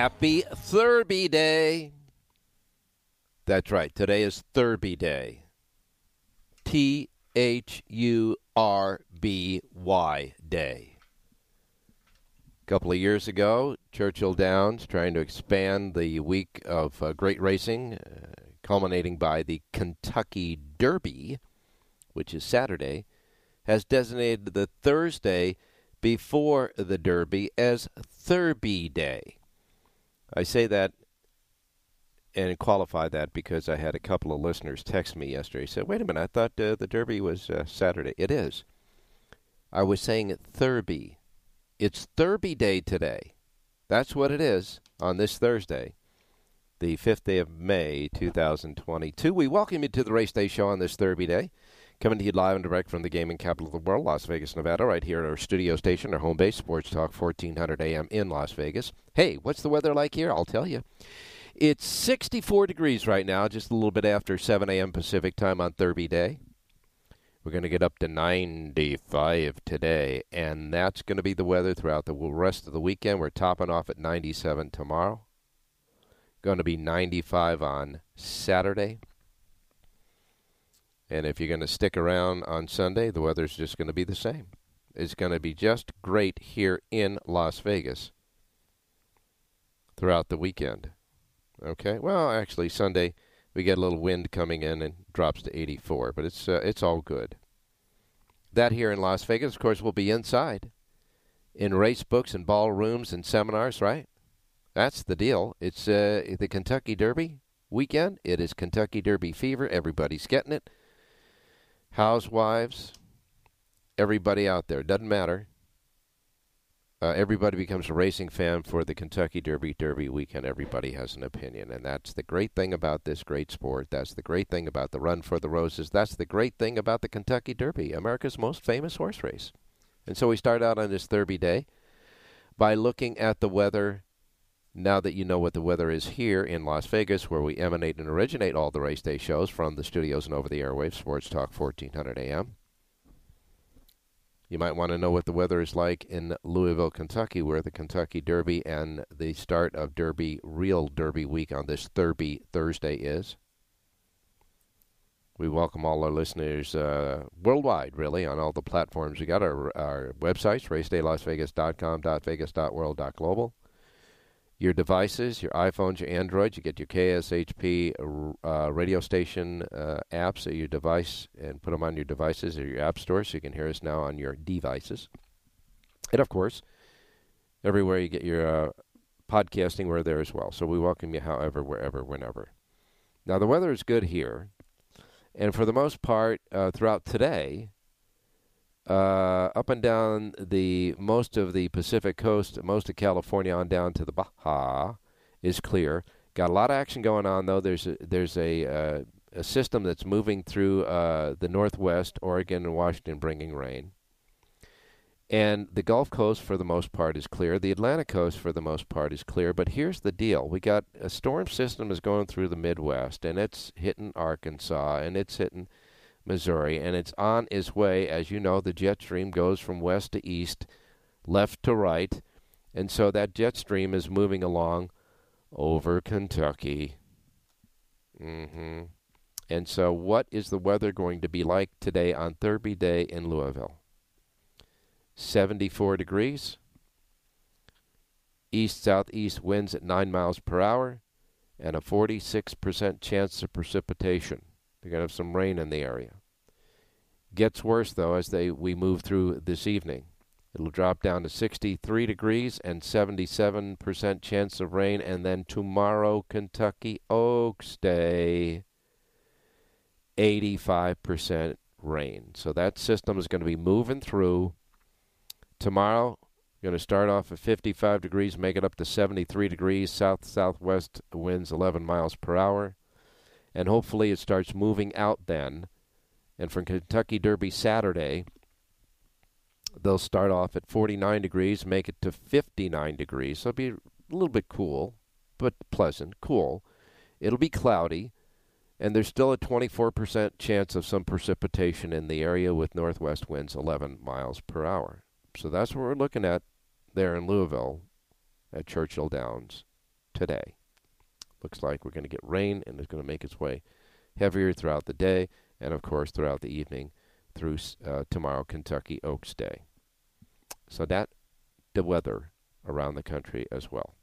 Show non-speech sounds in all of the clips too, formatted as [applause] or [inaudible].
Happy Thurby Day. That's right. Today is Thurby Day. T H U R B Y Day. A couple of years ago, Churchill Downs trying to expand the week of uh, great racing, uh, culminating by the Kentucky Derby, which is Saturday, has designated the Thursday before the Derby as Thurby Day. I say that and qualify that because I had a couple of listeners text me yesterday. Said, "Wait a minute, I thought uh, the Derby was uh, Saturday. It is. I was saying Thurby. It's Thurby Day today. That's what it is on this Thursday, the fifth day of May, 2022. We welcome you to the Race Day Show on this Thurby Day. Coming to you live and direct from the gaming capital of the world, Las Vegas, Nevada, right here at our studio station, our home base, Sports Talk 1400 AM in Las Vegas. Hey, what's the weather like here? I'll tell you. It's 64 degrees right now, just a little bit after 7 a.m. Pacific time on Thurby Day. We're going to get up to 95 today, and that's going to be the weather throughout the rest of the weekend. We're topping off at 97 tomorrow. Going to be 95 on Saturday. And if you're going to stick around on Sunday, the weather's just going to be the same. It's going to be just great here in Las Vegas throughout the weekend. Okay. Well, actually, Sunday we get a little wind coming in and drops to 84, but it's uh, it's all good. That here in Las Vegas, of course, will be inside, in race books and ballrooms and seminars. Right. That's the deal. It's uh, the Kentucky Derby weekend. It is Kentucky Derby fever. Everybody's getting it housewives, everybody out there. Doesn't matter. Uh, everybody becomes a racing fan for the Kentucky Derby Derby weekend. Everybody has an opinion, and that's the great thing about this great sport. That's the great thing about the Run for the Roses. That's the great thing about the Kentucky Derby, America's most famous horse race. And so we start out on this Derby day by looking at the weather. Now that you know what the weather is here in Las Vegas, where we emanate and originate all the race day shows from the studios and over the airwaves, Sports Talk 1400 AM. You might want to know what the weather is like in Louisville, Kentucky, where the Kentucky Derby and the start of Derby, real Derby week on this Derby Thursday is. We welcome all our listeners uh, worldwide, really, on all the platforms. We got our, our websites, racedaylasvegas.com, .vegas.world, .global. Your devices, your iPhones, your Androids, you get your KSHP uh, radio station uh, apps at your device and put them on your devices or your app store so you can hear us now on your devices. And of course, everywhere you get your uh, podcasting, we're there as well. So we welcome you however, wherever, whenever. Now, the weather is good here. And for the most part, uh, throughout today, uh, up and down the most of the Pacific coast, most of California on down to the Baja is clear. Got a lot of action going on though. There's a, there's a uh, a system that's moving through uh, the northwest, Oregon and Washington, bringing rain. And the Gulf Coast, for the most part, is clear. The Atlantic Coast, for the most part, is clear. But here's the deal: we got a storm system is going through the Midwest, and it's hitting Arkansas, and it's hitting Missouri, and it's on its way. As you know, the jet stream goes from west to east, left to right, and so that jet stream is moving along over Kentucky. Mm-hmm. And so, what is the weather going to be like today on Derby Day in Louisville? 74 degrees. East southeast winds at 9 miles per hour, and a 46% chance of precipitation. They're going to have some rain in the area. Gets worse though as they we move through this evening. It'll drop down to 63 degrees and 77% chance of rain, and then tomorrow, Kentucky Oaks Day, 85% rain. So that system is going to be moving through. Tomorrow, going to start off at 55 degrees, make it up to 73 degrees, south southwest winds 11 miles per hour. And hopefully it starts moving out then. And from Kentucky Derby Saturday, they'll start off at 49 degrees, make it to 59 degrees. So it'll be a little bit cool, but pleasant, cool. It'll be cloudy, and there's still a 24% chance of some precipitation in the area with northwest winds 11 miles per hour. So that's what we're looking at there in Louisville at Churchill Downs today. Looks like we're going to get rain, and it's going to make its way heavier throughout the day, and of course throughout the evening through uh, tomorrow, Kentucky Oaks Day. So that the weather around the country as well.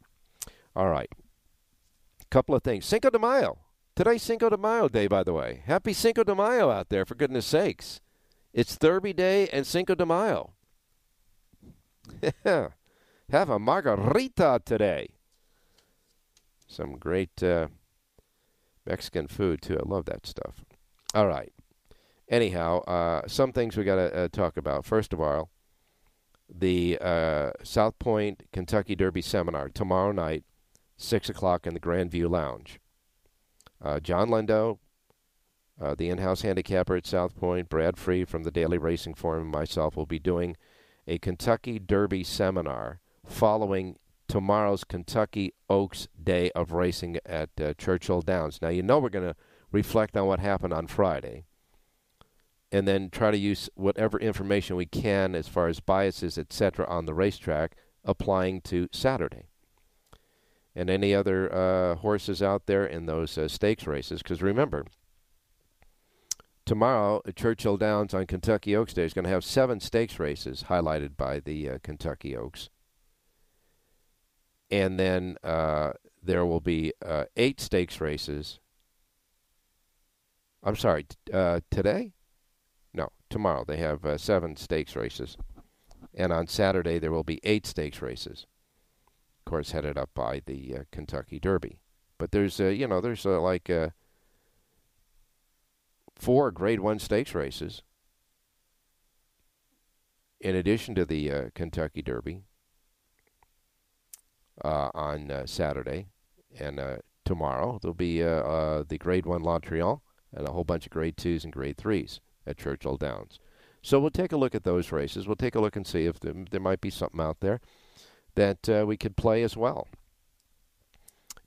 All right. Couple of things. Cinco de Mayo. Today's Cinco de Mayo day, by the way. Happy Cinco de Mayo out there, for goodness sakes. It's Derby Day and Cinco de Mayo. [laughs] Have a margarita today. Some great uh, Mexican food, too. I love that stuff. All right. Anyhow, uh, some things we got to uh, talk about. First of all, the uh, South Point Kentucky Derby seminar tomorrow night, 6 o'clock in the Grandview Lounge. Uh, John Lindo, uh, the in house handicapper at South Point, Brad Free from the Daily Racing Form, and myself will be doing a Kentucky Derby seminar following tomorrow's Kentucky Oaks Day of Racing at uh, Churchill Downs. Now, you know we're going to reflect on what happened on Friday and then try to use whatever information we can as far as biases, etc., on the racetrack applying to Saturday. And any other uh, horses out there in those uh, stakes races. Because remember, tomorrow at Churchill Downs on Kentucky Oaks Day is going to have seven stakes races highlighted by the uh, Kentucky Oaks. And then uh, there will be uh, eight stakes races. I'm sorry, uh, today? No, tomorrow they have uh, seven stakes races. And on Saturday there will be eight stakes races. Of course, headed up by the uh, Kentucky Derby. But there's, you know, there's like four Grade One stakes races, in addition to the uh, Kentucky Derby uh, on uh, Saturday, and uh, tomorrow there'll be uh, uh, the Grade One La Troienne and a whole bunch of Grade Twos and Grade Threes at Churchill Downs. So we'll take a look at those races. We'll take a look and see if there, there might be something out there that uh, we could play as well.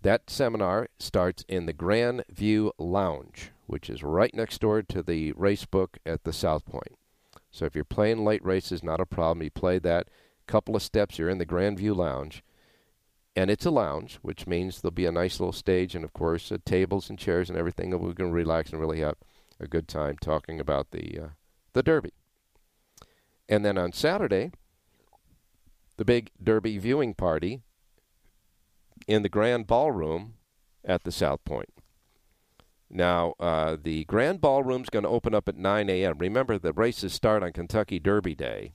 That seminar starts in the Grand View Lounge which is right next door to the race book at the South Point. So if you're playing late races, not a problem. You play that couple of steps, you're in the Grand View Lounge. And it's a lounge, which means there'll be a nice little stage and, of course, uh, tables and chairs and everything. And we can relax and really have a good time talking about the, uh, the Derby. And then on Saturday, the big Derby viewing party in the Grand Ballroom at the South Point. Now, uh, the Grand Ballroom is going to open up at 9 a.m. Remember, the races start on Kentucky Derby Day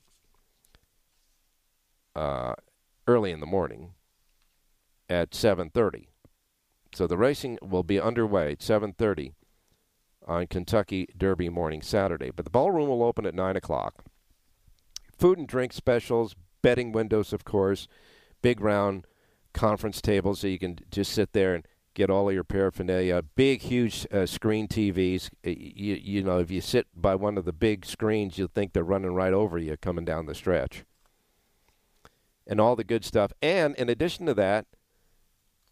uh, early in the morning at 7.30. So the racing will be underway at 7.30 on Kentucky Derby morning Saturday. But the ballroom will open at 9 o'clock. Food and drink specials, betting windows, of course, big round conference tables so you can just sit there and get all of your paraphernalia. Big, huge uh, screen TVs. You, you know, if you sit by one of the big screens, you'll think they're running right over you coming down the stretch. and all the good stuff. And in addition to that,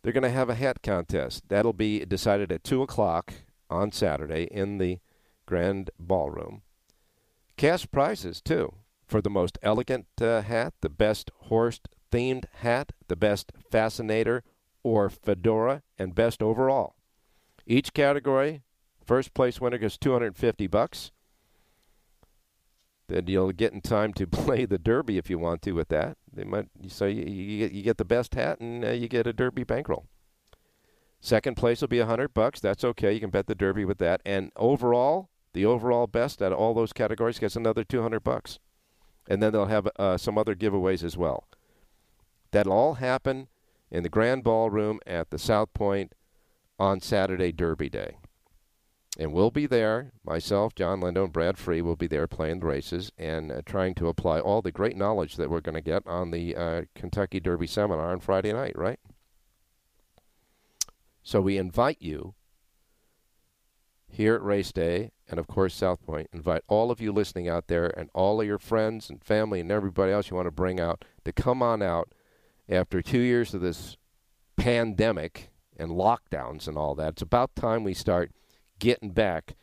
they're going to have a hat contest. That'll be decided at 2 o'clock on Saturday in the Grand Ballroom. Cash prizes, too, for the most elegant uh, hat, the best horse themed hat, the best fascinator or fedora, and best overall. Each category, first place winner gets 250 bucks. Then you'll get in time to [laughs] play the derby if you want to with that. They might so you, you get you get the best hat and uh, you get a derby bankroll. Second place will be a hundred bucks. That's okay. You can bet the derby with that. And overall, the overall best at all those categories gets another two hundred bucks. And then they'll have uh, some other giveaways as well. That'll all happen in the Grand Ballroom at the South Point on Saturday Derby Day. And we'll be there, myself, John Lindo, and Brad Free will be there playing the races and uh, trying to apply all the great knowledge that we're going to get on the uh, Kentucky Derby seminar on Friday night, right? So we invite you here at Race Day and, of course, South Point. Invite all of you listening out there and all of your friends and family and everybody else you want to bring out to come on out after two years of this pandemic and lockdowns and all that. It's about time we start – getting back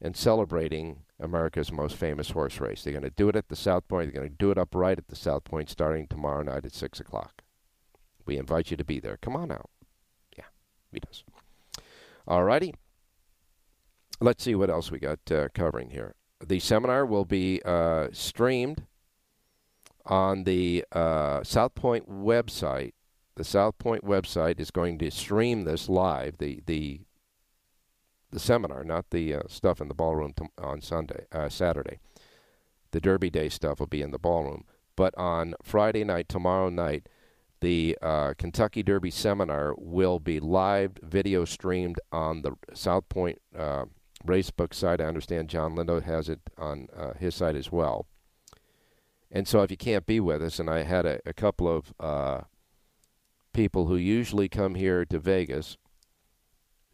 and celebrating America's most famous horse race. They're going to do it at the South Point. They're going to do it upright at the South Point starting tomorrow night at 6 o'clock. We invite you to be there. Come on out. Yeah, he does. All righty. Let's see what else we got uh, covering here. The seminar will be uh, streamed on the uh, South Point website. The South Point website is going to stream this live. The the the seminar, not the uh, stuff in the ballroom t- on Sunday, uh, Saturday. The Derby Day stuff will be in the ballroom. But on Friday night, tomorrow night, the uh, Kentucky Derby seminar will be live video streamed on the South Point uh, Racebook site. I understand John Lindo has it on uh, his site as well. And so if you can't be with us, and I had a, a couple of uh, people who usually come here to Vegas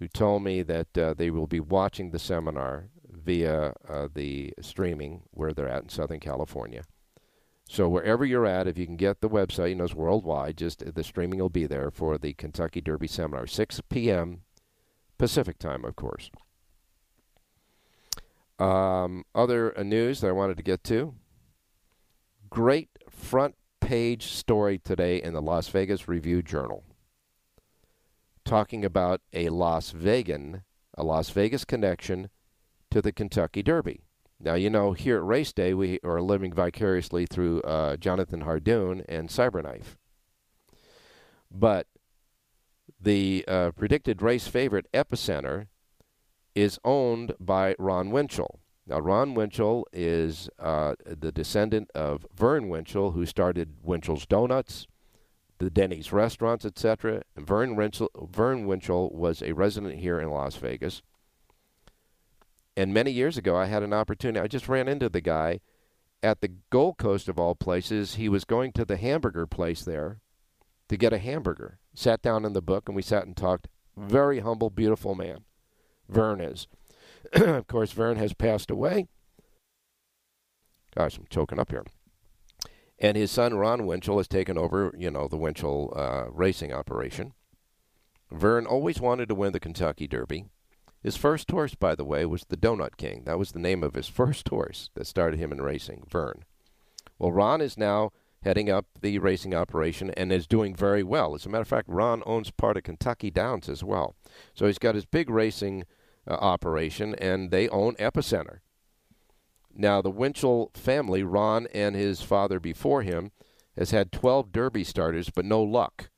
who told me that uh, they will be watching the seminar via uh, the streaming where they're at in Southern California. So wherever you're at, if you can get the website, you know it's worldwide. Just the streaming will be there for the Kentucky Derby seminar, 6 p.m. Pacific time, of course. Um, other uh, news that I wanted to get to. Great front page story today in the Las Vegas Review Journal talking about a Las Vegan, a Las Vegas connection to the Kentucky Derby. Now, you know, here at Race Day, we are living vicariously through uh, Jonathan Hardoon and Cyberknife. But the uh, predicted race favorite, Epicenter, is owned by Ron Winchell. Now, Ron Winchell is uh, the descendant of Verne Winchell, who started Winchell's Donuts the Denny's restaurants, etc. Verne, Verne Winchell was a resident here in Las Vegas. And many years ago, I had an opportunity. I just ran into the guy at the Gold Coast of all places. He was going to the hamburger place there to get a hamburger. Sat down in the book and we sat and talked. Very humble, beautiful man. Verne is. [clears throat] of course, Verne has passed away. Gosh, I'm choking up here. And his son Ron Winchell has taken over, you know, the Winchell uh, racing operation. Verne always wanted to win the Kentucky Derby. His first horse, by the way, was the Donut King. That was the name of his [laughs] first horse that started him in racing, Verne. Well, Ron is now heading up the racing operation and is doing very well. As a matter of fact, Ron owns part of Kentucky Downs as well. So he's got his big racing uh, operation, and they own Epicenter. Now, the Winchell family, Ron and his father before him, has had 12 Derby starters, but no luck.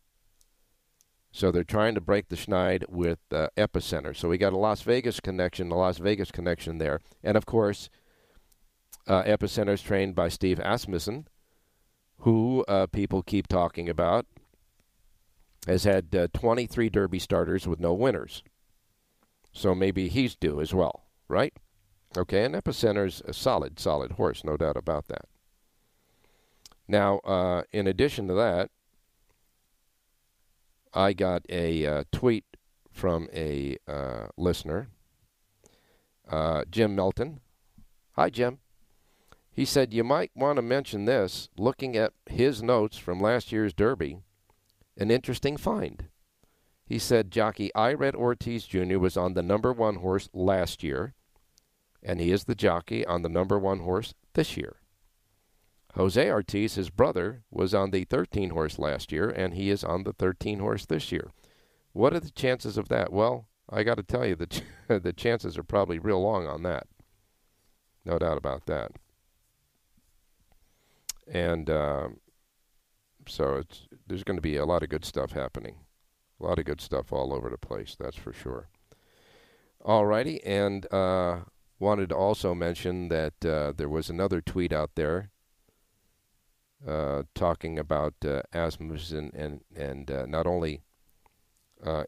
So they're trying to break the schneid with uh, Epicenter. So we got a Las Vegas connection, a Las Vegas connection there. And of course, uh, Epicenter is trained by Steve Asmussen, who uh, people keep talking about, has had uh, 23 Derby starters with no winners. So maybe he's due as well, right? Okay, and Epicenter's a solid, solid horse, no doubt about that. Now, uh, in addition to that, I got a uh, tweet from a uh, listener, uh, Jim Melton. Hi, Jim. He said, You might want to mention this. Looking at his notes from last year's Derby, an interesting find. He said jockey Irad Ortiz Jr. was on the number one horse last year, and he is the jockey on the number one horse this year. Jose Ortiz, his brother, was on the 13 horse last year, and he is on the 13 horse this year. What are the chances of that? Well, I got to tell you, the, ch- [laughs] the chances are probably real long on that. No doubt about that. And um, so it's there's going to be a lot of good stuff happening. A lot of good stuff all over the place, that's for sure. All righty, and uh, wanted to also mention that uh, there was another tweet out there uh, talking about uh, Asmussen and and uh, not only uh,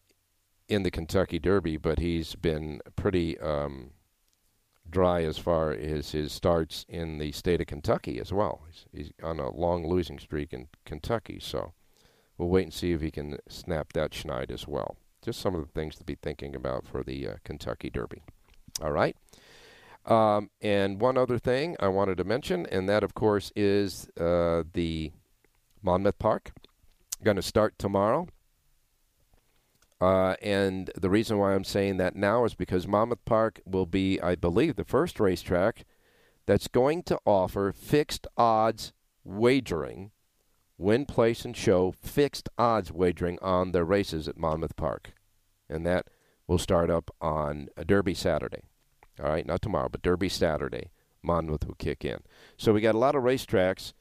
in the Kentucky Derby, but he's been pretty um, dry as far as his starts in the state of Kentucky as well. He's, he's on a long losing streak in Kentucky, so we'll wait and see if he can snap that schneid as well. Just some of the things to be thinking about for the uh, Kentucky Derby. All right. Um, and one other thing I wanted to mention, and that, of course, is uh, the Monmouth Park. Going to start tomorrow. Uh, and the reason why I'm saying that now is because Monmouth Park will be, I believe, the first racetrack that's going to offer fixed odds wagering, win, place, and show fixed odds wagering on the races at Monmouth Park. And that will start up on Derby Saturday. All right, not tomorrow, but Derby Saturday. Monmouth will kick in. So we got a lot of racetracks,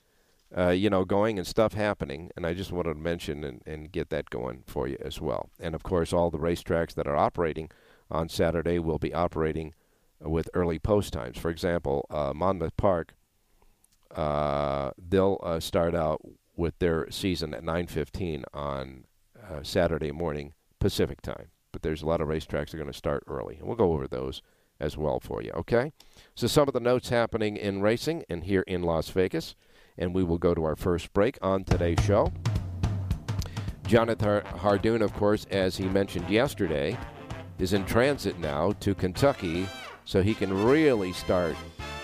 uh, you know, going and stuff happening, and I just wanted to mention and, and get that going for you as well. And of course, all the racetracks that are operating on Saturday will be operating with early post times. For example, uh, Monmouth Park, uh, they'll uh, start out with their season at 9:15 on uh, Saturday morning Pacific time. But there's a lot of racetracks that are going to start early, and we'll go over those as well for you. Okay, so some of the notes happening in racing and here in Las Vegas, and we will go to our first break on today's show. Jonathan Hardoon, of course, as he mentioned yesterday, is in transit now to Kentucky, so he can really start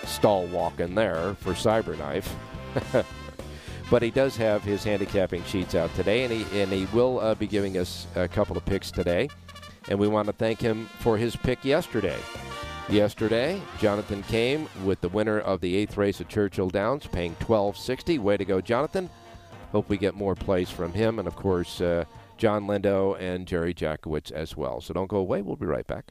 stall walking there for Cyberknife. [laughs] but he does have his handicapping sheets out today, and he and he will uh, be giving us a couple of picks today. And we want to thank him for his pick yesterday. Yesterday, Jonathan came with the winner of the eighth race at Churchill Downs, paying twelve sixty. Way to go, Jonathan! Hope we get more plays from him, and of course, uh, John Lindo and Jerry Jackowitz as well. So don't go away. We'll be right back.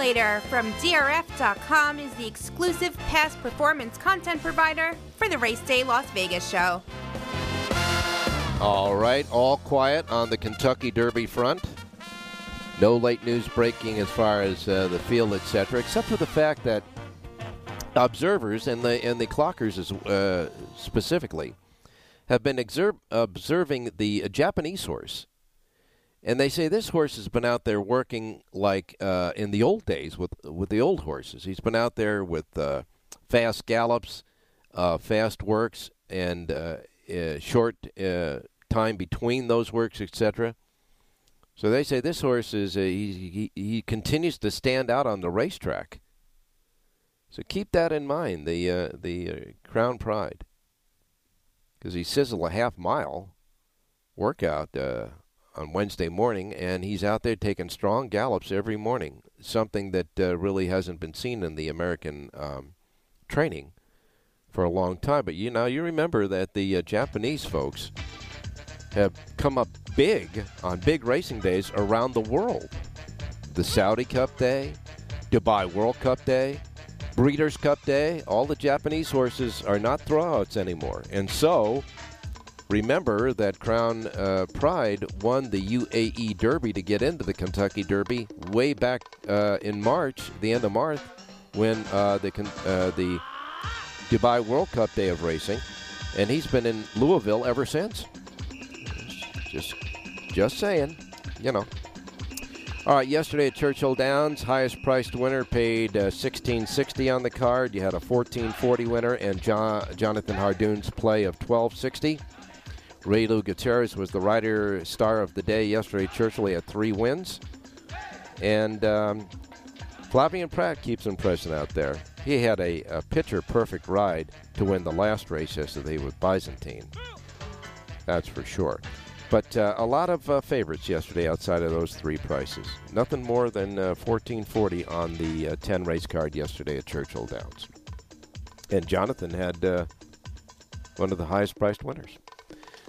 Formulator from DRF.com is the exclusive past performance content provider for the Race Day Las Vegas show. All right, all quiet on the Kentucky Derby front. No late news breaking as far as uh, the field, etc., except for the fact that observers and the and the clockers uh, specifically have been exer- observing the Japanese horse And they say this horse has been out there working like uh, in the old days with with the old horses. He's been out there with uh, fast gallops, uh, fast works, and uh, uh, short uh, time between those works, etc. So they say this horse is he, he he continues to stand out on the racetrack. So keep that in mind. The the Crown Pride, because he sizzled a half mile workout on Wednesday morning, and he's out there taking strong gallops every morning, something that uh, really hasn't been seen in the American um, training for a long time. But you know, you remember that the uh, Japanese folks have come up big on big racing days around the world. The Saudi Cup Day, Dubai World Cup Day, Breeders' Cup Day. All the Japanese horses are not throwouts anymore, and so Remember that Crown uh, Pride won the UAE Derby to get into the Kentucky Derby way back uh, in March, the end of March, when uh, the uh, the Dubai World Cup Day of Racing, and he's been in Louisville ever since. Just, just saying, you know. All right, yesterday at Churchill Downs, highest priced winner paid uh, 1660 on the card. You had a 1440 winner and Jonathan Hardoon's play of 1260. Reylu Gutierrez was the rider star of the day yesterday. Churchill had three wins. And um, Flavien Prat keeps impressing out there. He had a, a pitcher perfect ride to win the last race yesterday with Byzantine. That's for sure. But uh, a lot of uh, favorites yesterday outside of those three prices. Nothing more than uh, 1440 on the uh, 10 race card yesterday at Churchill Downs. And Jonathan had uh, one of the highest priced winners.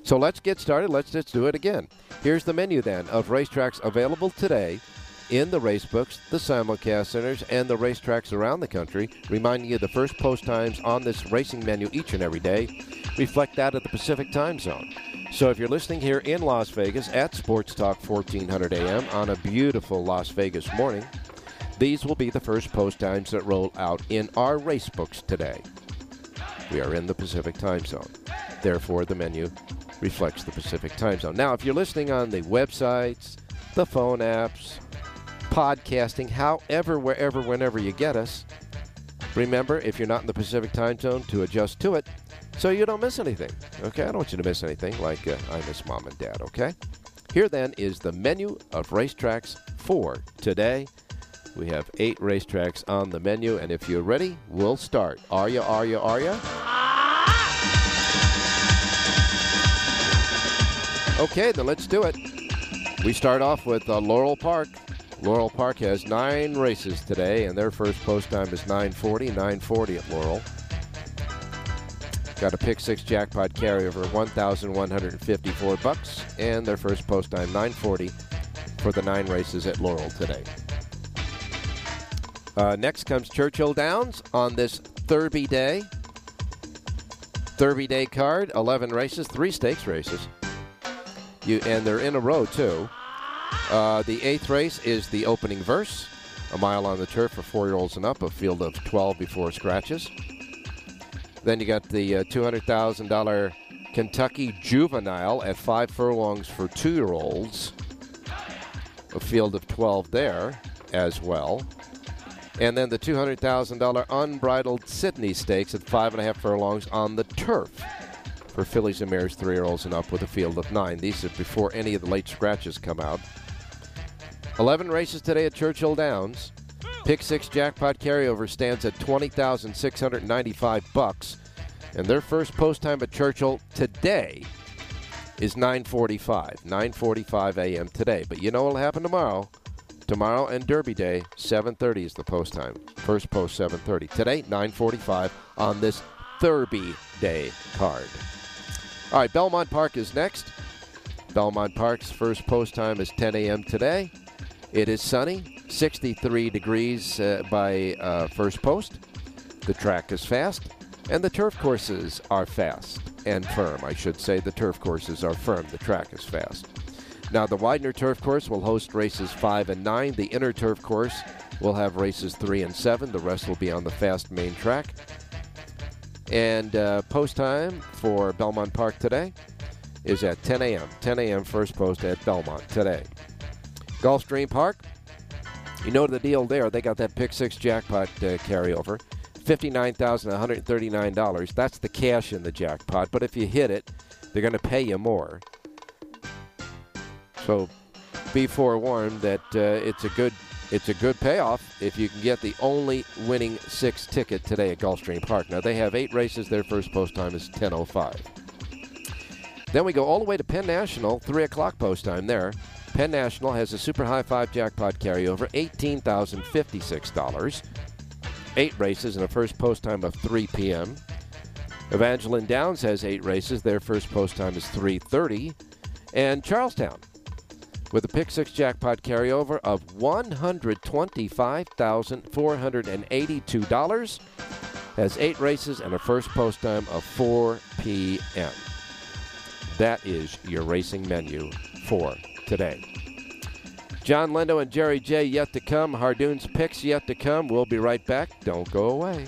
So let's get started. Let's just do it again. Here's the menu then of racetracks available today in the race books, the simulcast centers, and the racetracks around the country, reminding you the first post times on this racing menu each and every day reflect that of the Pacific time zone. So if you're listening here in Las Vegas at Sports Talk 1400 AM on a beautiful Las Vegas morning, these will be the first post times that roll out in our race books today. We are in the Pacific time zone. Therefore, the menu reflects the Pacific time zone. Now, if you're listening on the websites, the phone apps, podcasting, however, wherever, whenever you get us, remember, if you're not in the Pacific time zone, to adjust to it so you don't miss anything. Okay? I don't want you to miss anything like uh, I miss mom and dad, okay? Here then is the menu of racetracks for today. We have eight racetracks on the menu, and if you're ready, we'll start. Are you, are you, are you? Okay, then let's do it. We start off with uh, Laurel Park. Laurel Park has nine races today, and their first post time is 9:40. 9:40 at Laurel. Got a pick six jackpot carryover, 1,154 bucks, and their first post time 9:40 for the nine races at Laurel today. Uh, next comes Churchill Downs on this Thurby Day. Thurby Day card, 11 races, three stakes races. You and they're in a row too. Uh, the eighth race is the opening verse, a mile on the turf for four-year-olds and up, a field of 12 before scratches. Then you got the uh, $200,000 Kentucky Juvenile at five furlongs for two-year-olds, a field of 12 there as well. And then the $200,000 Unbridled Sidney Stakes at five and a half furlongs on the turf for fillies and mares, three year olds and up, with a field of nine. These are before any of the late scratches come out. 11 races today at Churchill Downs. Pick six jackpot carryover stands at 20,695 bucks, and their first post time at Churchill today is 9:45. 9:45 a.m. today. But you know what'll happen tomorrow? Tomorrow and Derby Day, 7:30 is the post time. First post 7:30. Today 9:45 on this Derby Day card. All right, Belmont Park is next. Belmont Park's first post time is 10 a.m. today. It is sunny, 63 degrees uh, by uh, first post. The track is fast, and the turf courses are fast and firm. I should say the turf courses are firm. The track is fast. Now, the Widener Turf Course will host races 5 and 9. The Inner Turf Course will have races 3 and 7. The rest will be on the fast main track. And uh, post time for Belmont Park today is at 10 a.m. 10 a.m. first post at Belmont today. Gulfstream Park, you know the deal there. They got that pick six jackpot uh, carryover. $59,139. That's the cash in the jackpot. But if you hit it, they're going to pay you more. So be forewarned that uh, it's a good it's a good payoff if you can get the only winning six ticket today at Gulfstream Park. Now they have eight races. Their first post time is 10:05. Then we go all the way to Penn National, three o'clock post time there. Penn National has a super high five jackpot carryover, eighteen thousand fifty-six dollars. Eight races and a first post time of 3 p.m. Evangeline Downs has eight races. Their first post time is 3:30, and Charles Town with a pick six jackpot carryover of $125,482. Has eight races and a first post time of 4 p.m. That is your racing menu for today. John Lindo and Jerry J yet to come. Hardoon's picks yet to come. We'll be right back. Don't go away.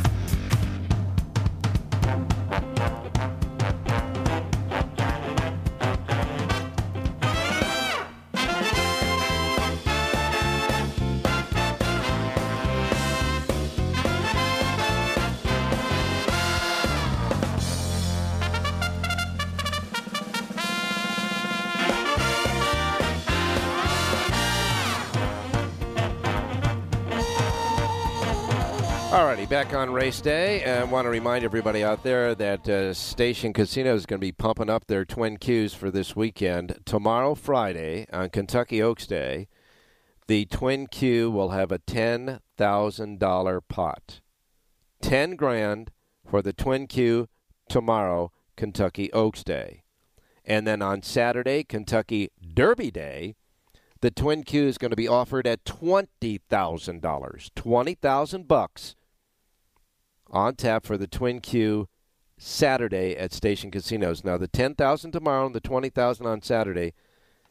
back on race day, and want to remind everybody out there that uh, Station Casino is going to be pumping up their twin Qs for this weekend. Tomorrow, Friday, on Kentucky Oaks Day, the twin Q will have a ten thousand dollar pot, ten grand for the twin Q tomorrow, Kentucky Oaks Day, and then on Saturday, Kentucky Derby Day. The twin Q is going to be offered at twenty thousand dollars, twenty thousand bucks on tap for the Twin Q Saturday at Station Casinos. Now, the 10000 tomorrow and the 20000 on Saturday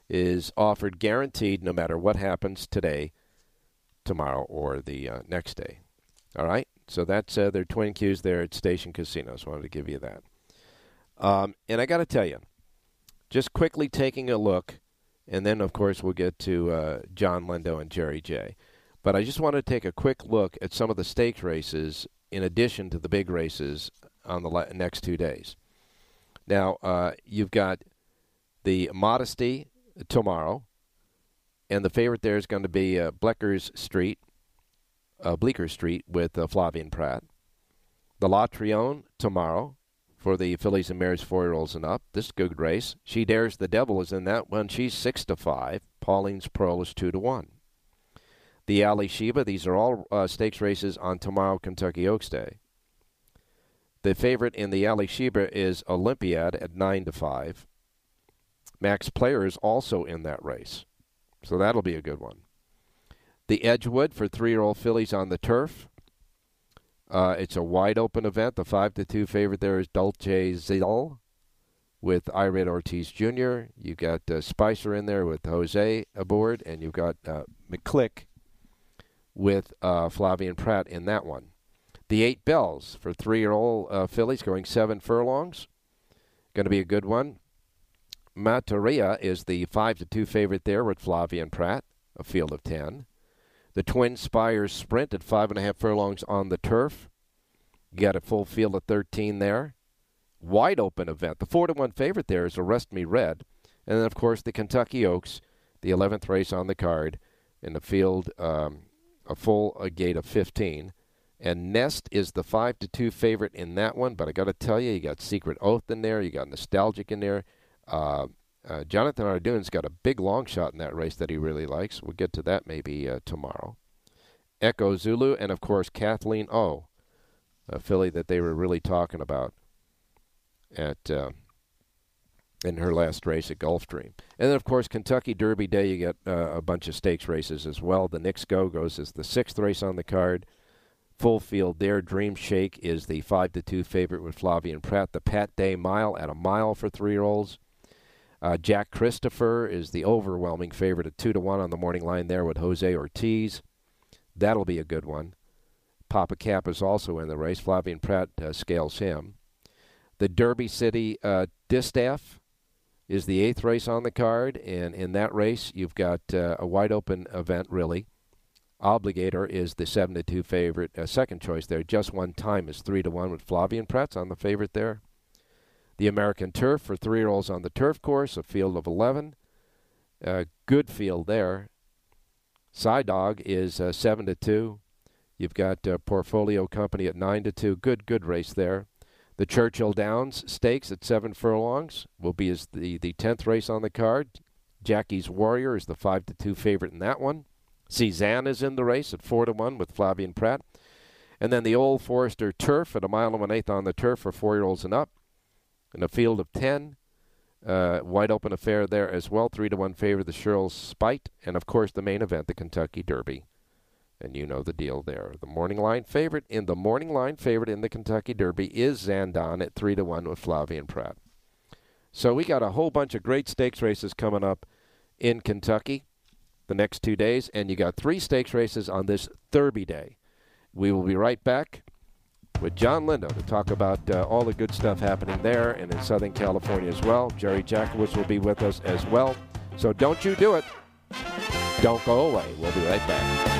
is offered guaranteed no matter what happens today, tomorrow, or the uh, next day. All right? So that's uh, their Twin Qs there at Station Casinos. Wanted to give you that. Um, and I got to tell you, just quickly taking a look, and then, of course, we'll get to uh, John Lindo and Jerry J. But I just want to take a quick look at some of the stakes races in addition to the big races on the next two days. Now, uh, you've got the Modesty tomorrow, and the favorite there is going to be uh, Bleeckers Street, uh, Bleecker Street with uh, Flavien Prat. The La Troienne tomorrow for the fillies and mares four year olds and up. This good race. Shedaresthedevil is in that one. She's six to five. Pauline's Pearl is two to one the Alysheba. These are all uh, stakes races on tomorrow, Kentucky Oaks Day. The favorite in the Alysheba is Olympiad at 9 to 5. Max Player is also in that race. So that'll be a good one. The Edgewood for three year old fillies on the turf. Uh, it's a wide open event. The 5 to 2 favorite there is Dulce Zil with Irad Ortiz Jr. You've got uh, Spicer in there with Jose aboard, and you've got uh, McClick with uh, Flavien Prat in that one. The Eight Belles for three-year-old uh, fillies going seven furlongs. Going to be a good one. Matareya is the five to two favorite there with Flavien Prat, a field of ten. The Twin Spires Sprint at five and a half furlongs on the turf. You got a full field of thirteen there. Wide open event. The four to one favorite there is Arrest Me Red, and then of course the Kentucky Oaks, the eleventh race on the card in the field. Um, a full a gate of 15. And Nest is the 5 to 2 favorite in that one, but I got to tell you, you got Secret Oath in there, you got Nostalgic in there. Uh, uh, Jonathan Hardoon's got a big long shot in that race that he really likes. We'll get to that maybe uh, tomorrow. Echo Zulu, and of course Kathleen O, a filly that they were really talking about at uh, in her last race at Gulfstream. And then, of course, Kentucky Derby Day, you get uh, a bunch of stakes races as well. The Knicks Go goes as the sixth race on the card. Full field there. Dream Shake is the 5 to 2 favorite with Flavien Prat. The Pat Day Mile at a mile for three year olds. Uh, Jack Christopher is the overwhelming favorite at 2 to 1 on the morning line there with Jose Ortiz. That'll be a good one. Pappacap is also in the race. Flavien Prat uh, scales him. The Derby City uh, Distaff is the eighth race on the card, and in that race, you've got uh, a wide open event, really. Obligator is the 7 to 2 favorite, uh, second choice there. Just one time is 3 to 1 with Flavien Prat's on the favorite there. The American Turf for three year olds on the turf course, a field of 11. Uh, good field there. Side Dog is uh, 7 to 2. You've got uh, Portfolio Company at 9 to 2. Good, good race there. The Churchill Downs Stakes at seven furlongs will be as the, the 10th race on the card. Jackie's Warrior is the 5 to 2 favorite in that one. Cezanne is in the race at 4 to 1 with Flavien Prat. And then the Old Forester Turf at a mile and one eighth on the turf for four year olds and up. In a field of 10. Uh, wide open affair there as well. 3 to 1 favor the Shirl's Speight. And of course, the main event, the Kentucky Derby. And you know the deal there. The morning line favorite in the morning line favorite in the Kentucky Derby is Zandon at three to one with Flavien Prat. So we got a whole bunch of great stakes races coming up in Kentucky the next two days, and you got three stakes races on this Derby day. We will be right back with John Lindo to talk about uh, all the good stuff happening there and in Southern California as well. Jerry Jacovitz will be with us as well. So don't you do it. Don't go away. We'll be right back.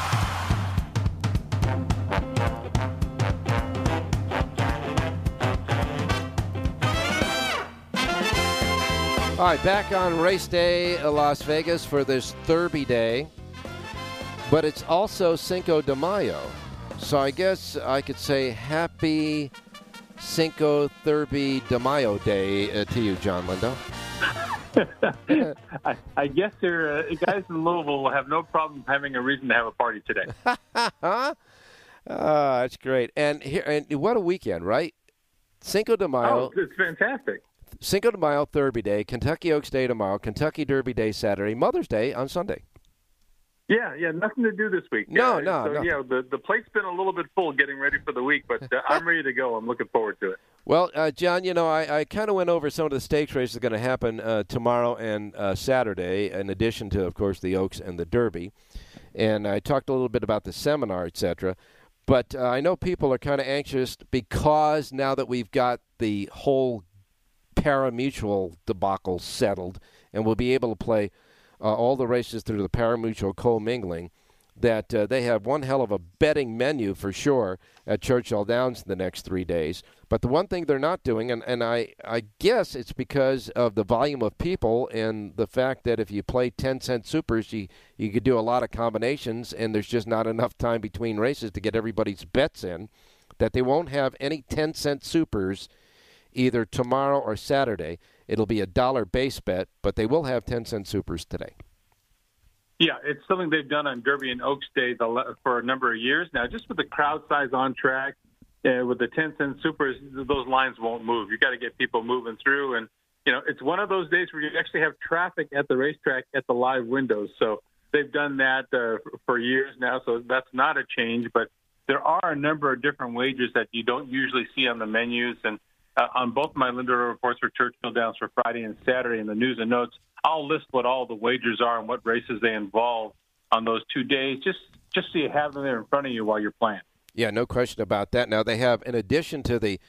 All right, back on race day, Las Vegas for this Derby day. But it's also Cinco de Mayo. So I guess I could say happy Cinco Derby de Mayo day uh, to you, John Lindo. [laughs] I, I, guess there, uh, guys in Louisville will have no problem having a reason to have a party today. oh, [laughs] that's great. And here, and what a weekend, right? Cinco de Mayo. Oh, it's fantastic. Cinco de Mayo, Derby Day, Kentucky Oaks Day tomorrow, Kentucky Derby Day Saturday, Mother's Day on Sunday. Yeah, yeah, nothing to do this week. No, yeah, no, so, no. Yeah, the the plate's been a little bit full getting ready for the week, but uh, I'm ready to go. I'm looking forward to it. [laughs] Well, uh, John, you know, I, I kind of went over some of the stakes races that are going to happen uh, tomorrow and uh, Saturday, in addition to, of course, the Oaks and the Derby. And I talked a little bit about the seminar, etc. But uh, I know people are kind of anxious because now that we've got the whole pari-mutuel debacle settled, and we'll be able to play uh, all the races through the pari-mutuel co-mingling. That uh, they have one hell of a betting menu for sure at Churchill Downs in the next three days. But the one thing they're not doing, and, and I, I guess it's because of the volume of people and the fact that if you play 10 cent supers, you, you could do a lot of combinations, and there's just not enough time between races to get everybody's bets in, that they won't have any 10 cent supers either tomorrow or Saturday. It'll be a dollar base bet, but they will have 10 cent supers today. Yeah, it's something they've done on Derby and Oaks Day for a number of years now. Just with the crowd size on track, uh, with the 10 cent supers, those lines won't move. You got to get people moving through, and you know it's one of those days where you actually have traffic at the racetrack at the live windows. So they've done that uh, for years now, so that's not a change. But there are a number of different wagers that you don't usually see on the menus, and uh, on both my Linda reports for Churchill Downs for Friday and Saturday in the news and notes, I'll list what all the wagers are and what races they involve on those two days, just just so you have them there in front of you while you're playing. Yeah, no question about that. Now they have, in addition to the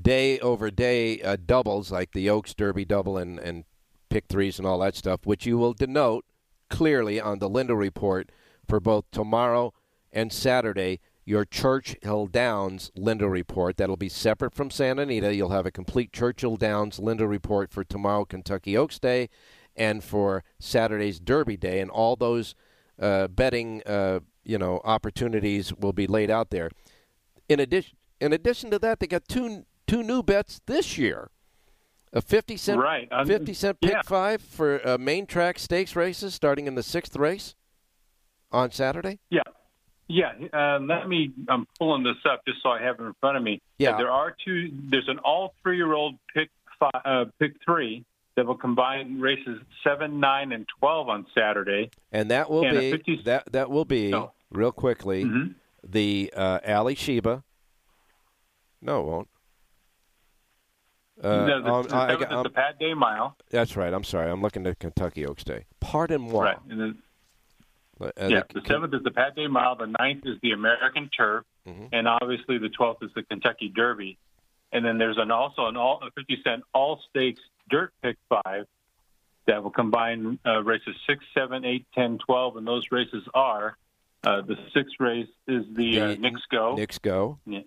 day over day uh, doubles like the Oaks Derby double and and pick threes and all that stuff, which you will denote clearly on the Linda report for both tomorrow and Saturday your Churchill Downs Linda report. That'll be separate from Santa Anita. You'll have a complete Churchill Downs Linda report for tomorrow, Kentucky Oaks Day, and for Saturday's Derby Day, and all those uh, betting uh, you know opportunities will be laid out there. In addition, in addition to that, they got two two new bets this year. A fifty cent, right. Um, fifty cent pick yeah. five for uh, main track stakes races starting in the sixth race on Saturday. Yeah, yeah, uh, let me. I'm pulling this up just so I have it in front of me. Yeah, there are two. There's an all three year old pick five, uh, pick three that will combine races seven, nine, and twelve on Saturday. And that will and be 50... that that will be no. real quickly mm-hmm. the uh, Alysheba. No, it won't. Uh, the, the, um, the, I, I, the Pat Day Mile. That's right. I'm sorry. I'm looking at Kentucky Oaks Day. Pardon moi. Right. And uh, yeah, the seventh is the Pat Day Mile. The ninth is the American Turf, mm-hmm. and obviously the twelfth is the Kentucky Derby. And then there's an also an all a fifty cent all stakes dirt pick five that will combine uh, races six, seven, eight, ten, twelve, and those races are uh, the sixth race is the, the uh, Knicks Go. Knicks Go. Yeah.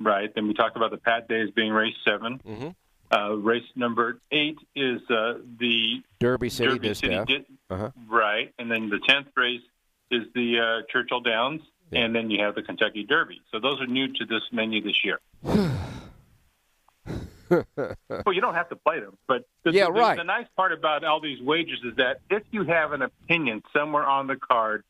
Right. Then we talked about the Pat Days being race 7 mm-hmm. uh, race number eight is uh, the Derby City Derby. City Di- uh-huh. Right. And then the tenth race is the uh, Churchill Downs, yeah. and then you have the Kentucky Derby. So those are new to this menu this year. [sighs] well, you don't have to play them, but the, yeah, the, right. the nice part about all these wagers is that if you have an opinion somewhere on the card,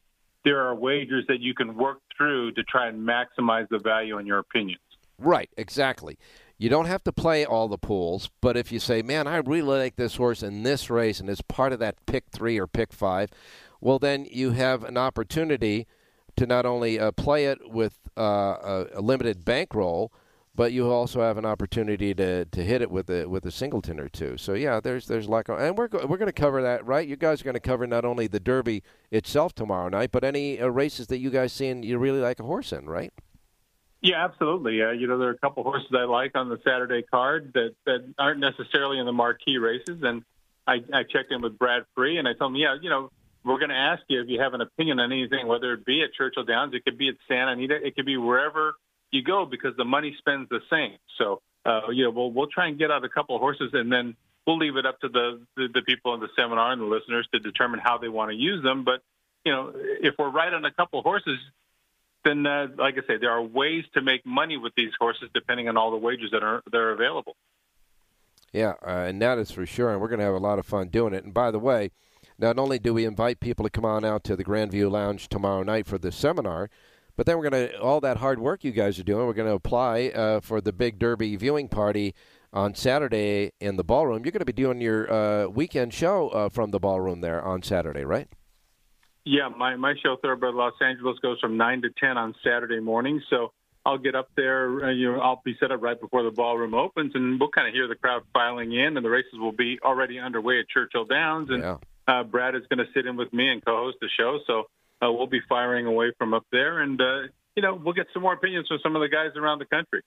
there are wagers that you can work through to try and maximize the value in your opinions. Right, exactly. You don't have to play all the pools, but if you say, "Man, I really like this horse in this race," and it's part of that pick three or pick five, well, then you have an opportunity to not only uh, play it with uh, a, limited bankroll, but you also have an opportunity to, to hit it with a with a singleton or two. So yeah, there's there's like, and we're go- we're going to cover that, right? You guys are going to cover not only the Derby itself tomorrow night, but any uh, races that you guys see and you really like a horse in, right? Yeah, absolutely. Uh, you know, there are a couple horses I like on the Saturday card that that aren't necessarily in the marquee races, and I, I checked in with Brad Free, and I told him, yeah, you know, we're going to ask you if you have an opinion on anything, whether it be at Churchill Downs, it could be at Santa Anita, it could be wherever you go, because the money spends the same. So, uh, you know, we'll we'll try and get out a couple of horses, and then we'll leave it up to the, the the people in the seminar and the listeners to determine how they want to use them. But you know, if we're right on a couple of horses, then, uh, like I say, there are ways to make money with these horses depending on all the wages that are that are available. Yeah, uh, and that is for sure, and we're going to have a lot of fun doing it. And by the way, not only do we invite people to come on out to the Grandview Lounge tomorrow night for the seminar, but then we're going to all that hard work you guys are doing. We're going to apply uh, for the big Derby viewing party on Saturday in the ballroom. You're going to be doing your uh, weekend show uh, from the ballroom there on Saturday, right? Yeah, my my show Thoroughbred Los Angeles goes from nine to ten on Saturday morning. So I'll get up there. Uh, you know, I'll be set up right before the ballroom opens, and we'll kind of hear the crowd filing in, and the races will be already underway at Churchill Downs. And yeah. Uh, Brad is going to sit in with me and co-host the show. So uh, we'll be firing away from up there, and uh, you know, we'll get some more opinions from some of the guys around the country.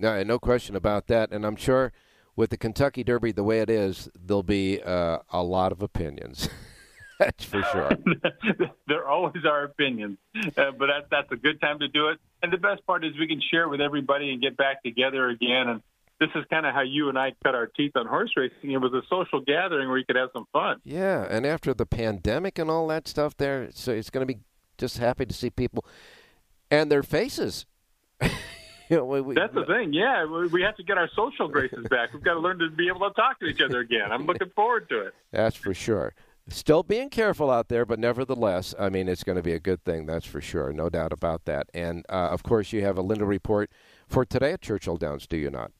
No, no question about that, and I'm sure with the Kentucky Derby the way it is, there'll be uh, a lot of opinions. [laughs] That's for sure. [laughs] there always are opinions, uh, but that, that's a good time to do it. And the best part is we can share with everybody and get back together again. And this is kind of how you and I cut our teeth on horse racing. It was a social gathering where you could have some fun. Yeah, and after the pandemic and all that stuff, there, so it's going to be just happy to see people and their faces. [laughs] you know, we, we, That's the thing. Yeah, we have to get our social graces [laughs] back. We've got to learn to be able to talk to each other again. I'm looking forward to it. That's for sure. Still being careful out there, but nevertheless, I mean, it's going to be a good thing, that's for sure. No doubt about that. And, uh, of course, you have a Linda report for today at Churchill Downs, do you not?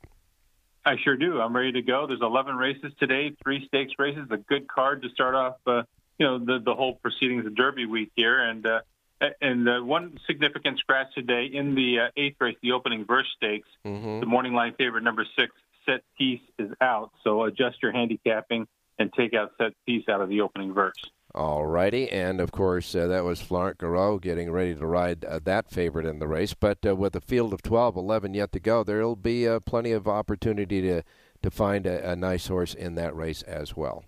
I sure do. I'm ready to go. There's 11 races today, three stakes races, a good card to start off, uh, you know, the, the whole proceedings of Derby week here. And, uh, and uh, one significant scratch today in the uh, eighth race, the opening verse stakes, mm-hmm. the morning line favorite number six, Set Piece, is out. So adjust your handicapping and take out Set Piece out of the opening verse. All righty, and of course uh, that was Florent Geroux getting ready to ride uh, that favorite in the race. But uh, with a field of 12, 11 yet to go, there'll be uh, plenty of opportunity to to find a, a, nice horse in that race as well.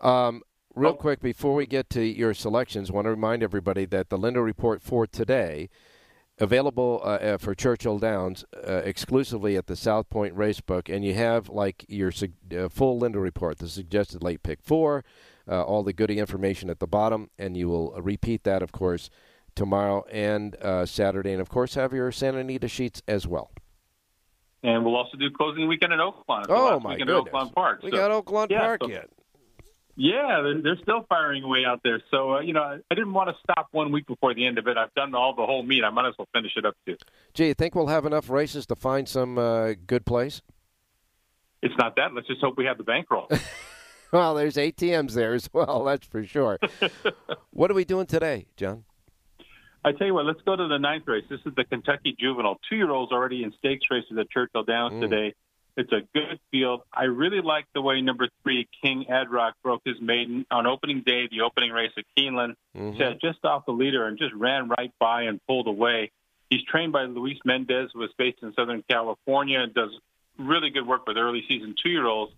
Um, real oh. quick before we get to your selections, want to remind everybody that the Linda report for today available uh, uh, for Churchill Downs uh, exclusively at the South Point Racebook, and you have like your uh, full Linda report, the suggested late pick four, uh, all the goody information at the bottom, and you will repeat that, of course, tomorrow and uh, Saturday, and of course have your Santa Anita sheets as well. And we'll also do closing weekend at Oakland. Oh my goodness! At Oaklawn Park. We so, got Oaklawn yeah, Park so, yet. Yeah, they're, they're still firing away out there. So, uh, you know, I, I didn't want to stop one week before the end of it. I've done all the whole meet. I might as well finish it up too. Gee, you think we'll have enough races to find some uh, good place? It's not that. Let's just hope we have the bankroll. [laughs] [laughs] well, there's ATMs there as well. [laughs] That's for sure. what are we doing today, John? I tell you what. Let's go to the ninth race. This is the Kentucky Juvenile. Two-year-olds already in stakes races at Churchill Downs mm. today. It's a good field. I really like the way number three, King Adrock, broke his maiden on opening day, the opening race at Keeneland. Mm-hmm. Set just off the leader and just ran right by and pulled away. He's trained by Luis Mendez, who is based in Southern California, and does really good work with early season two year olds.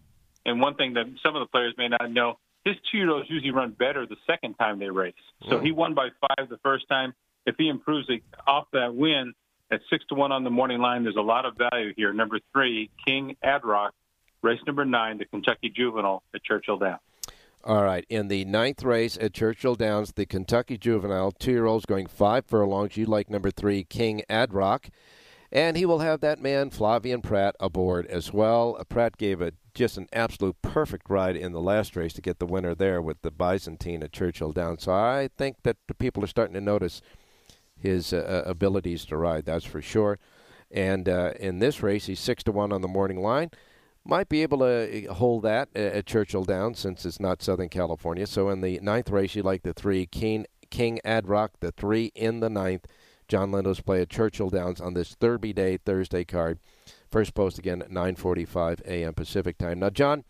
And one thing that some of the players may not know, his two year olds usually run better the second time they race. So he mm. won by five the first time. If he improves off that win, at six to one on the morning line. There's a lot of value here. Number three, King Adrock, race number nine, the Kentucky Juvenile at Churchill Downs. All right. In the ninth race at Churchill Downs, the Kentucky Juvenile, two year olds going five furlongs. You like number three, King Adrock. And he will have that man, Flavien Prat, aboard as well. Prat gave a just an absolute perfect ride in the last race to get the winner there with the Byzantine at Churchill Down. So I think that the people are starting to notice his uh, uh, abilities to ride. That's for sure. And uh, in this race, he's six to one on the morning line. Might be able to uh, hold that at Churchill Downs since it's not Southern California. So in the ninth race, you like the three King King Adrock, the three in the ninth. John Lindo's play at Churchill Downs on this Derby Day Thursday card. First post again at 9:45 a.m. Pacific time. Now, John,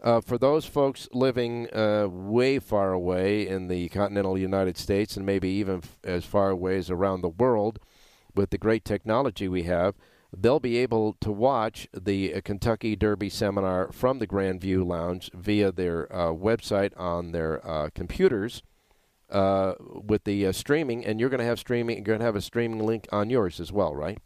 uh, for those folks living uh, way far away in the continental United States and maybe even f- as far away as around the world, with the great technology we have, they'll be able to watch the uh, Kentucky Derby seminar from the Grand View Lounge via their uh, website on their uh, with the streaming, and you're going to have streaming. You're going to have a streaming link on yours as well, right?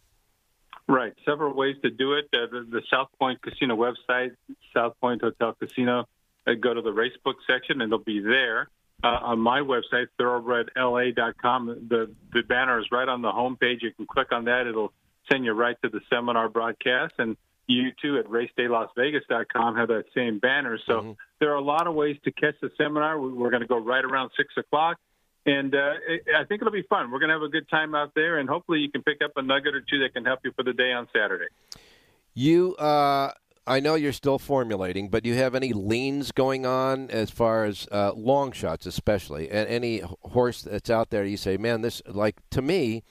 Right. Several ways to do it. Uh, the, the, South Point Casino website, South Point Hotel Casino, uh, go to the racebook section and it'll be there. Uh, on my website, thoroughbredla.com, the, the banner is right on the homepage. You can click on that. It'll send you right to the seminar broadcast. And you too at racedaylasvegas.com have that same banner. So mm-hmm. there are a lot of ways to catch the seminar. We're going to go right around 6 o'clock and uh, I think it'll be fun. We're going to have a good time out there, and hopefully, you can pick up a nugget or two that can help you for the day on Saturday. You, uh, I know you're still formulating, but do you have any leans going on as far as uh, long shots, especially, and any horse that's out there? You say, man, this like to me.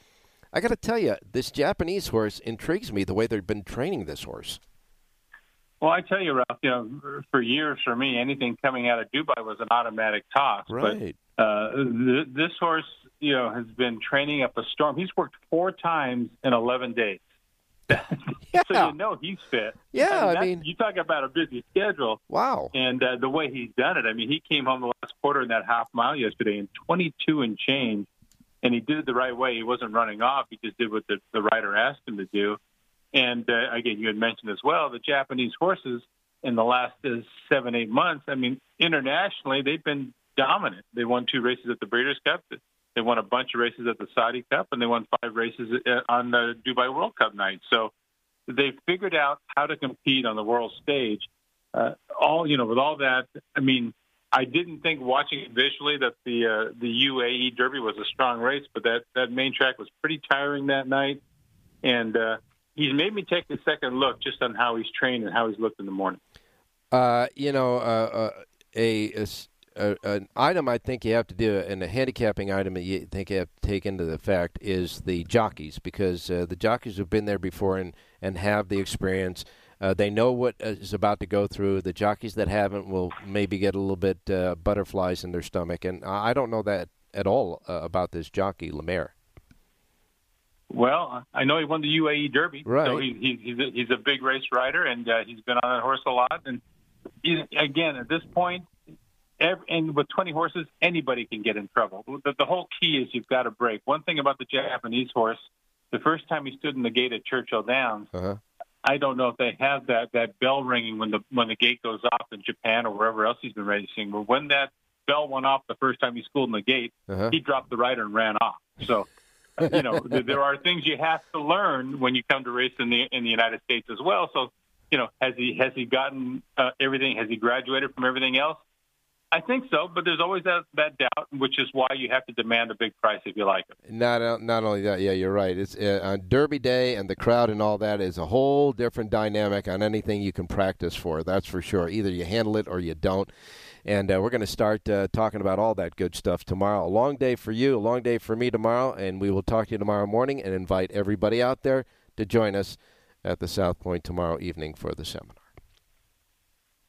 I got to tell you, this Japanese horse intrigues me the way they've been training this horse. Well, I tell you, Ralph, you know, for years for me, anything coming out of Dubai was an automatic toss. Right. But uh, th- this horse, you know, has been training up a storm. He's worked four times in 11 days. yeah. [laughs] [laughs] so you know he's fit. Yeah, I mean, you talk about a busy schedule. Wow. And uh, the way he's done it, I mean, he came home the last quarter in that half mile yesterday in 22 and change, and he did it the right way. He wasn't running off. He just did what the, the rider asked him to do. And uh, again, you had mentioned as well the Japanese horses in the last uh, seven, eight months. I mean, internationally, they've been dominant. They won two races at the Breeders' Cup. They won a bunch of races at the Saudi Cup, and they won five races uh, on the Dubai World Cup night. So they've figured out how to compete on the world stage. Uh, all you know, with all that, I mean, I didn't think watching it visually that the uh, the UAE Derby was a strong race, but that that main track was pretty tiring that night, and uh, he's made me take a second look just on how he's trained and how he's looked in the morning. Uh, you know, uh, uh a, a, a, an item I think you have to do, and a handicapping item that you think you have to take into the fact is the jockeys, because uh, the jockeys have been there before and, and have the experience. Uh, they know what is about to go through. The jockeys that haven't will maybe get a little bit uh, butterflies in their stomach, and I don't know that at all uh, about this jockey Lemaire. Well, I know he won the UAE Derby, right. so he, he, he's a, he's a big race rider, and uh, he's been on that horse a lot. And he, again, at this point, every, and with 20 horses, anybody can get in trouble. The, the whole key is you've got to break. One thing about the Japanese horse, the first time he stood in the gate at Churchill Downs, uh-huh. I don't know if they have that that bell ringing when the when the gate goes off in Japan or wherever else he's been racing. But when that bell went off the first time he schooled in the gate, uh-huh. he dropped the rider and ran off. So. you know, [laughs] there are things you have to learn when you come to race in the in the United States as well. So, you know, has he has he gotten uh, everything? Has he graduated from everything else? I think so, but there's always that, that doubt, which is why you have to demand a big price if you like it. Not uh, not only that, yeah, you're right. It's uh, on Derby Day and the crowd and all that is a whole different dynamic on anything you can practice for. That's for sure. Either you handle it or you don't. And uh, we're going to start uh, talking about all that good stuff tomorrow. A long day for you, a long day for me tomorrow, and we will talk to you tomorrow morning and invite everybody out there to join us at the South Point tomorrow evening for the seminar.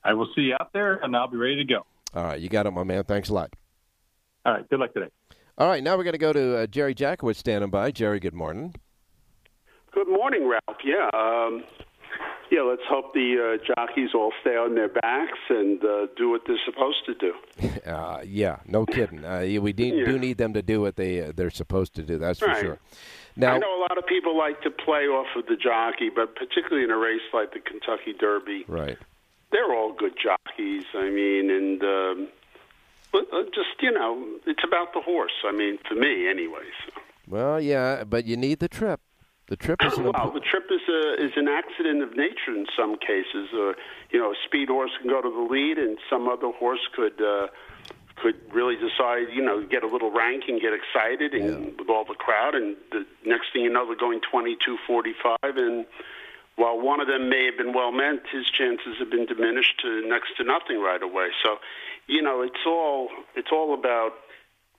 I will see you out there, and I'll be ready to go. All right, you got it, my man. Thanks a lot. All right, good luck today. All right, now we're going to go to uh, Jerry Jacovitz standing by. Jerry, good morning. Good morning, Ralph. Yeah, um, yeah. Let's hope the uh, jockeys all stay on their backs and uh, do what they're supposed to do. [laughs] Uh, yeah, no kidding. Uh, we need, Yeah. do need them to do what they uh, they're supposed to do. That's for Right. sure. Now, I know a lot of people like to play off of the jockey, but particularly in a race like the Kentucky Derby, right. They're all good jockeys. I mean, and um, but uh, just you know, it's about the horse. I mean, for me, anyways. Well, yeah, but you need the trip. The trip is an well, impor- the trip is a is an accident of nature in some cases. Uh, you know, a speed horse can go to the lead, and some other horse could uh, could really decide. You know, get a little rank and get excited, and with all the crowd, and the next thing you know, they're going twenty two forty five, and while one of them may have been well meant, his chances have been diminished to next to nothing right away. So, you know, it's all it's all about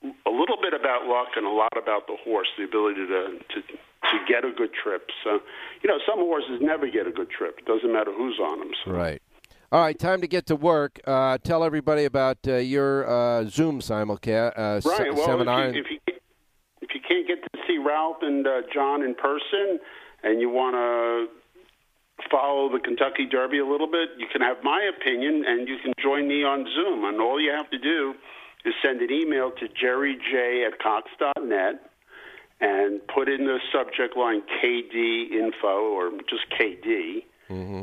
a little bit about luck and a lot about the horse, the ability to to to get a good trip. So, you know, some horses never get a good trip. It doesn't matter who's on them. So. Right. All right, time to get to work. Uh, tell everybody about uh, your uh, Zoom simulcast uh, Right. Well, seminar. if you, if you if you can't get to see Ralph and uh, John in person, and you want to follow the Kentucky Derby a little bit, you can have my opinion, and you can join me on Zoom. And all you have to do is send an email to jerryj at cox.net and put in the subject line KD info or just KD.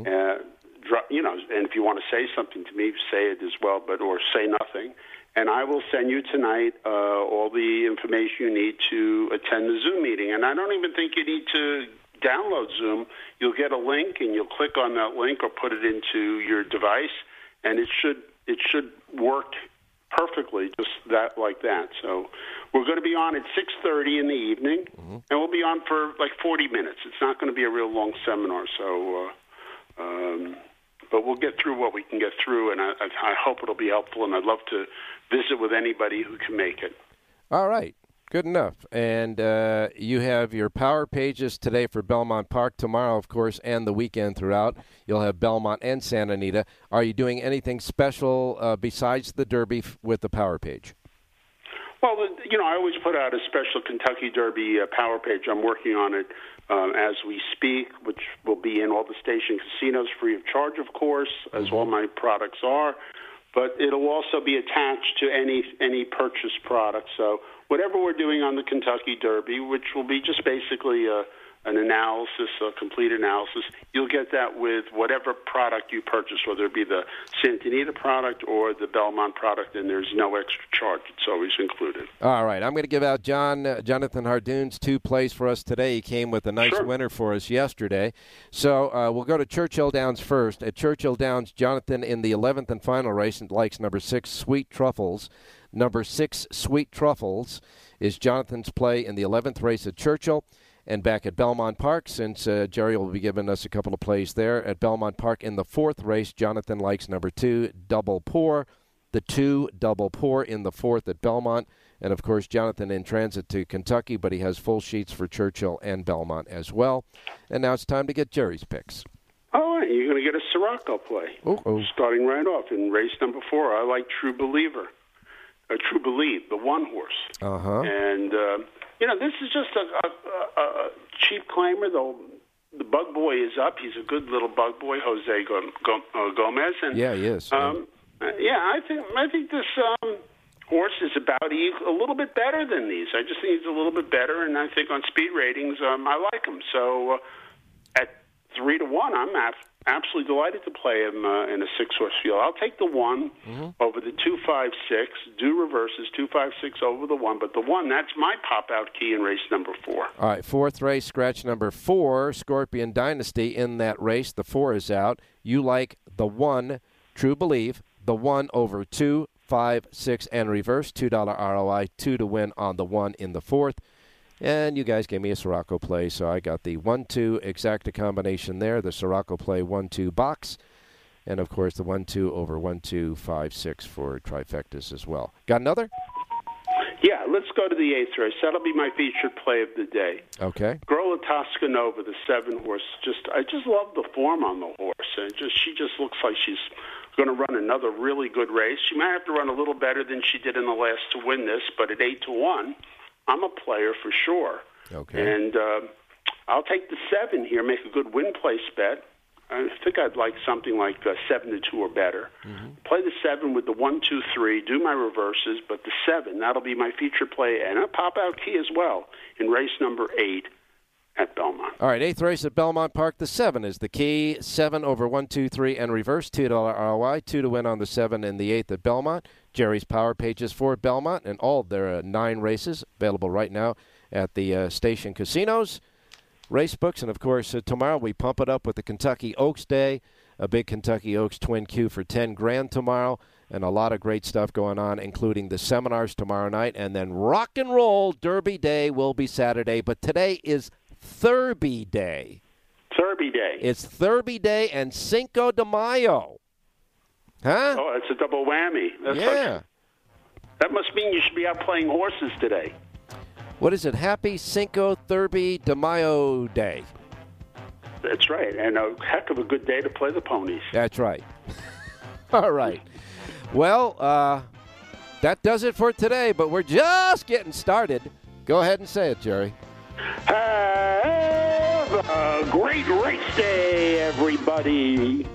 Uh, you know, and if you want to say something to me, say it as well, but or say nothing. And I will send you tonight uh, all the information you need to attend the Zoom meeting. And I don't even think you need to download Zoom. You'll get a link, and you'll click on that link or put it into your device, and it should it should work perfectly, just that like that. So we're going to be on at 6:30 in the evening, and we'll be on for like 40 minutes. It's not going to be a real long seminar, so. Uh, um, but we'll get through what we can get through, and I, I I hope it'll be helpful. And I'd love to visit with anybody who can make it. All right, good enough. And uh, you have your power pages today for Belmont Park, tomorrow, of course, and the weekend throughout. You'll have Belmont and Santa Anita. Are you doing anything special uh, besides the Derby f- with the power page? Well, you know, I always put out a special Kentucky Derby uh, power page. I'm working on it um, as we speak, which will be in all the station casinos free of charge, of course, as all my products are. But it'll also be attached to any any purchased product. So whatever we're doing on the Kentucky Derby, which will be just basically a, an analysis, a complete analysis. You'll get that with whatever product you purchase, whether it be the Santa Anita product or the Belmont product, and there's no extra charge. It's always included. All right, I'm going to give out John uh, Jonathan Hardoon's two plays for us today. He came with a nice Sure. winner for us yesterday. So uh, we'll go to Churchill Downs first. At Churchill Downs, Jonathan in the 11th and final race likes number six, Sweet Truffles. Number six, Sweet Truffles, is Jonathan's play in the 11th race at Churchill. And back at Belmont Park, since uh, Jerry will be giving us a couple of plays there at Belmont Park in the fourth race, Jonathan likes number two, Double Pour. The two, Double Pour in the fourth at Belmont. And of course, Jonathan in transit to Kentucky, but he has full sheets for Churchill and Belmont as well. And now it's time to get Jerry's picks. All right, you're going to get a Sirocco play. Oh, oh. Starting right off in race number four, I like True Believer. Uh, True Believe, the one horse. Uh huh. And, uh, you know, this is just a, a, a, a cheap claimer, though. The bug boy is up. He's a good little bug boy, Jose Go- Go- uh, Gomez. And, Yeah, he is. Um, uh, yeah, I think I think this um, horse is about a little bit better than these. I just think he's a little bit better, and I think on speed ratings, um, I like him. So uh, at three to one, I'm ab- absolutely delighted to play him uh, in a six horse field. I'll take the one over the two five six. Do reverses two five six over the one, but the one that's my pop out key in race number four. All right, fourth race, scratch number four, Scorpion Dynasty in that race. The four is out. You like the one, True Believe, the one over two, five, six, and reverse. $2 ROI, two to win on the one in the fourth. And you guys gave me a Sirocco play, so I got the 1 2 exacta combination there, the Sirocco play 1 2 box, and of course the 1 2 over 1 2 5 6 for trifectas as well. Got another? Yeah, let's go to the eighth race. That'll be my featured play of the day. Okay. Girl Grola Toscanova, the seven horse, just I just love the form on the horse, and just she just looks like she's going to run another really good race. She might have to run a little better than she did in the last to win this, but at eight to one, I'm a player for sure. Okay. And uh, I'll take the seven here, make a good win place bet. I think I'd like something like uh, seven to two or better. Play the seven with the one, two, three. Do my reverses, but the seven that'll be my feature play and a pop out key as well in race number eight at Belmont. All right, eighth race at Belmont Park. The seven is the key. Seven over one, two, three, and reverse. Two dollar ROI. Two to win on the seven and the eighth at Belmont. Jerry's Power Pages for Belmont and all their uh, nine races available right now at the uh, station casinos, race books, and of course uh, tomorrow we pump it up with the Kentucky Oaks Day, a big Kentucky Oaks Twin Q for ten grand tomorrow. And a lot of great stuff going on, including the seminars tomorrow night. And then rock and roll Derby Day will be Saturday. But today is Thurby Day. Derby Day. It's Thurby Day and Cinco de Mayo. Huh? oh, it's a double whammy. That's yeah. like- that must mean you should be out playing horses today. What is it? Happy Cinco Thurby de Mayo Day. That's right, and a heck of a good day to play the ponies. That's right. [laughs] All right. Well, uh, that does it for today, but we're just getting started. Go ahead and say it, Jerry. Have a great race day, everybody.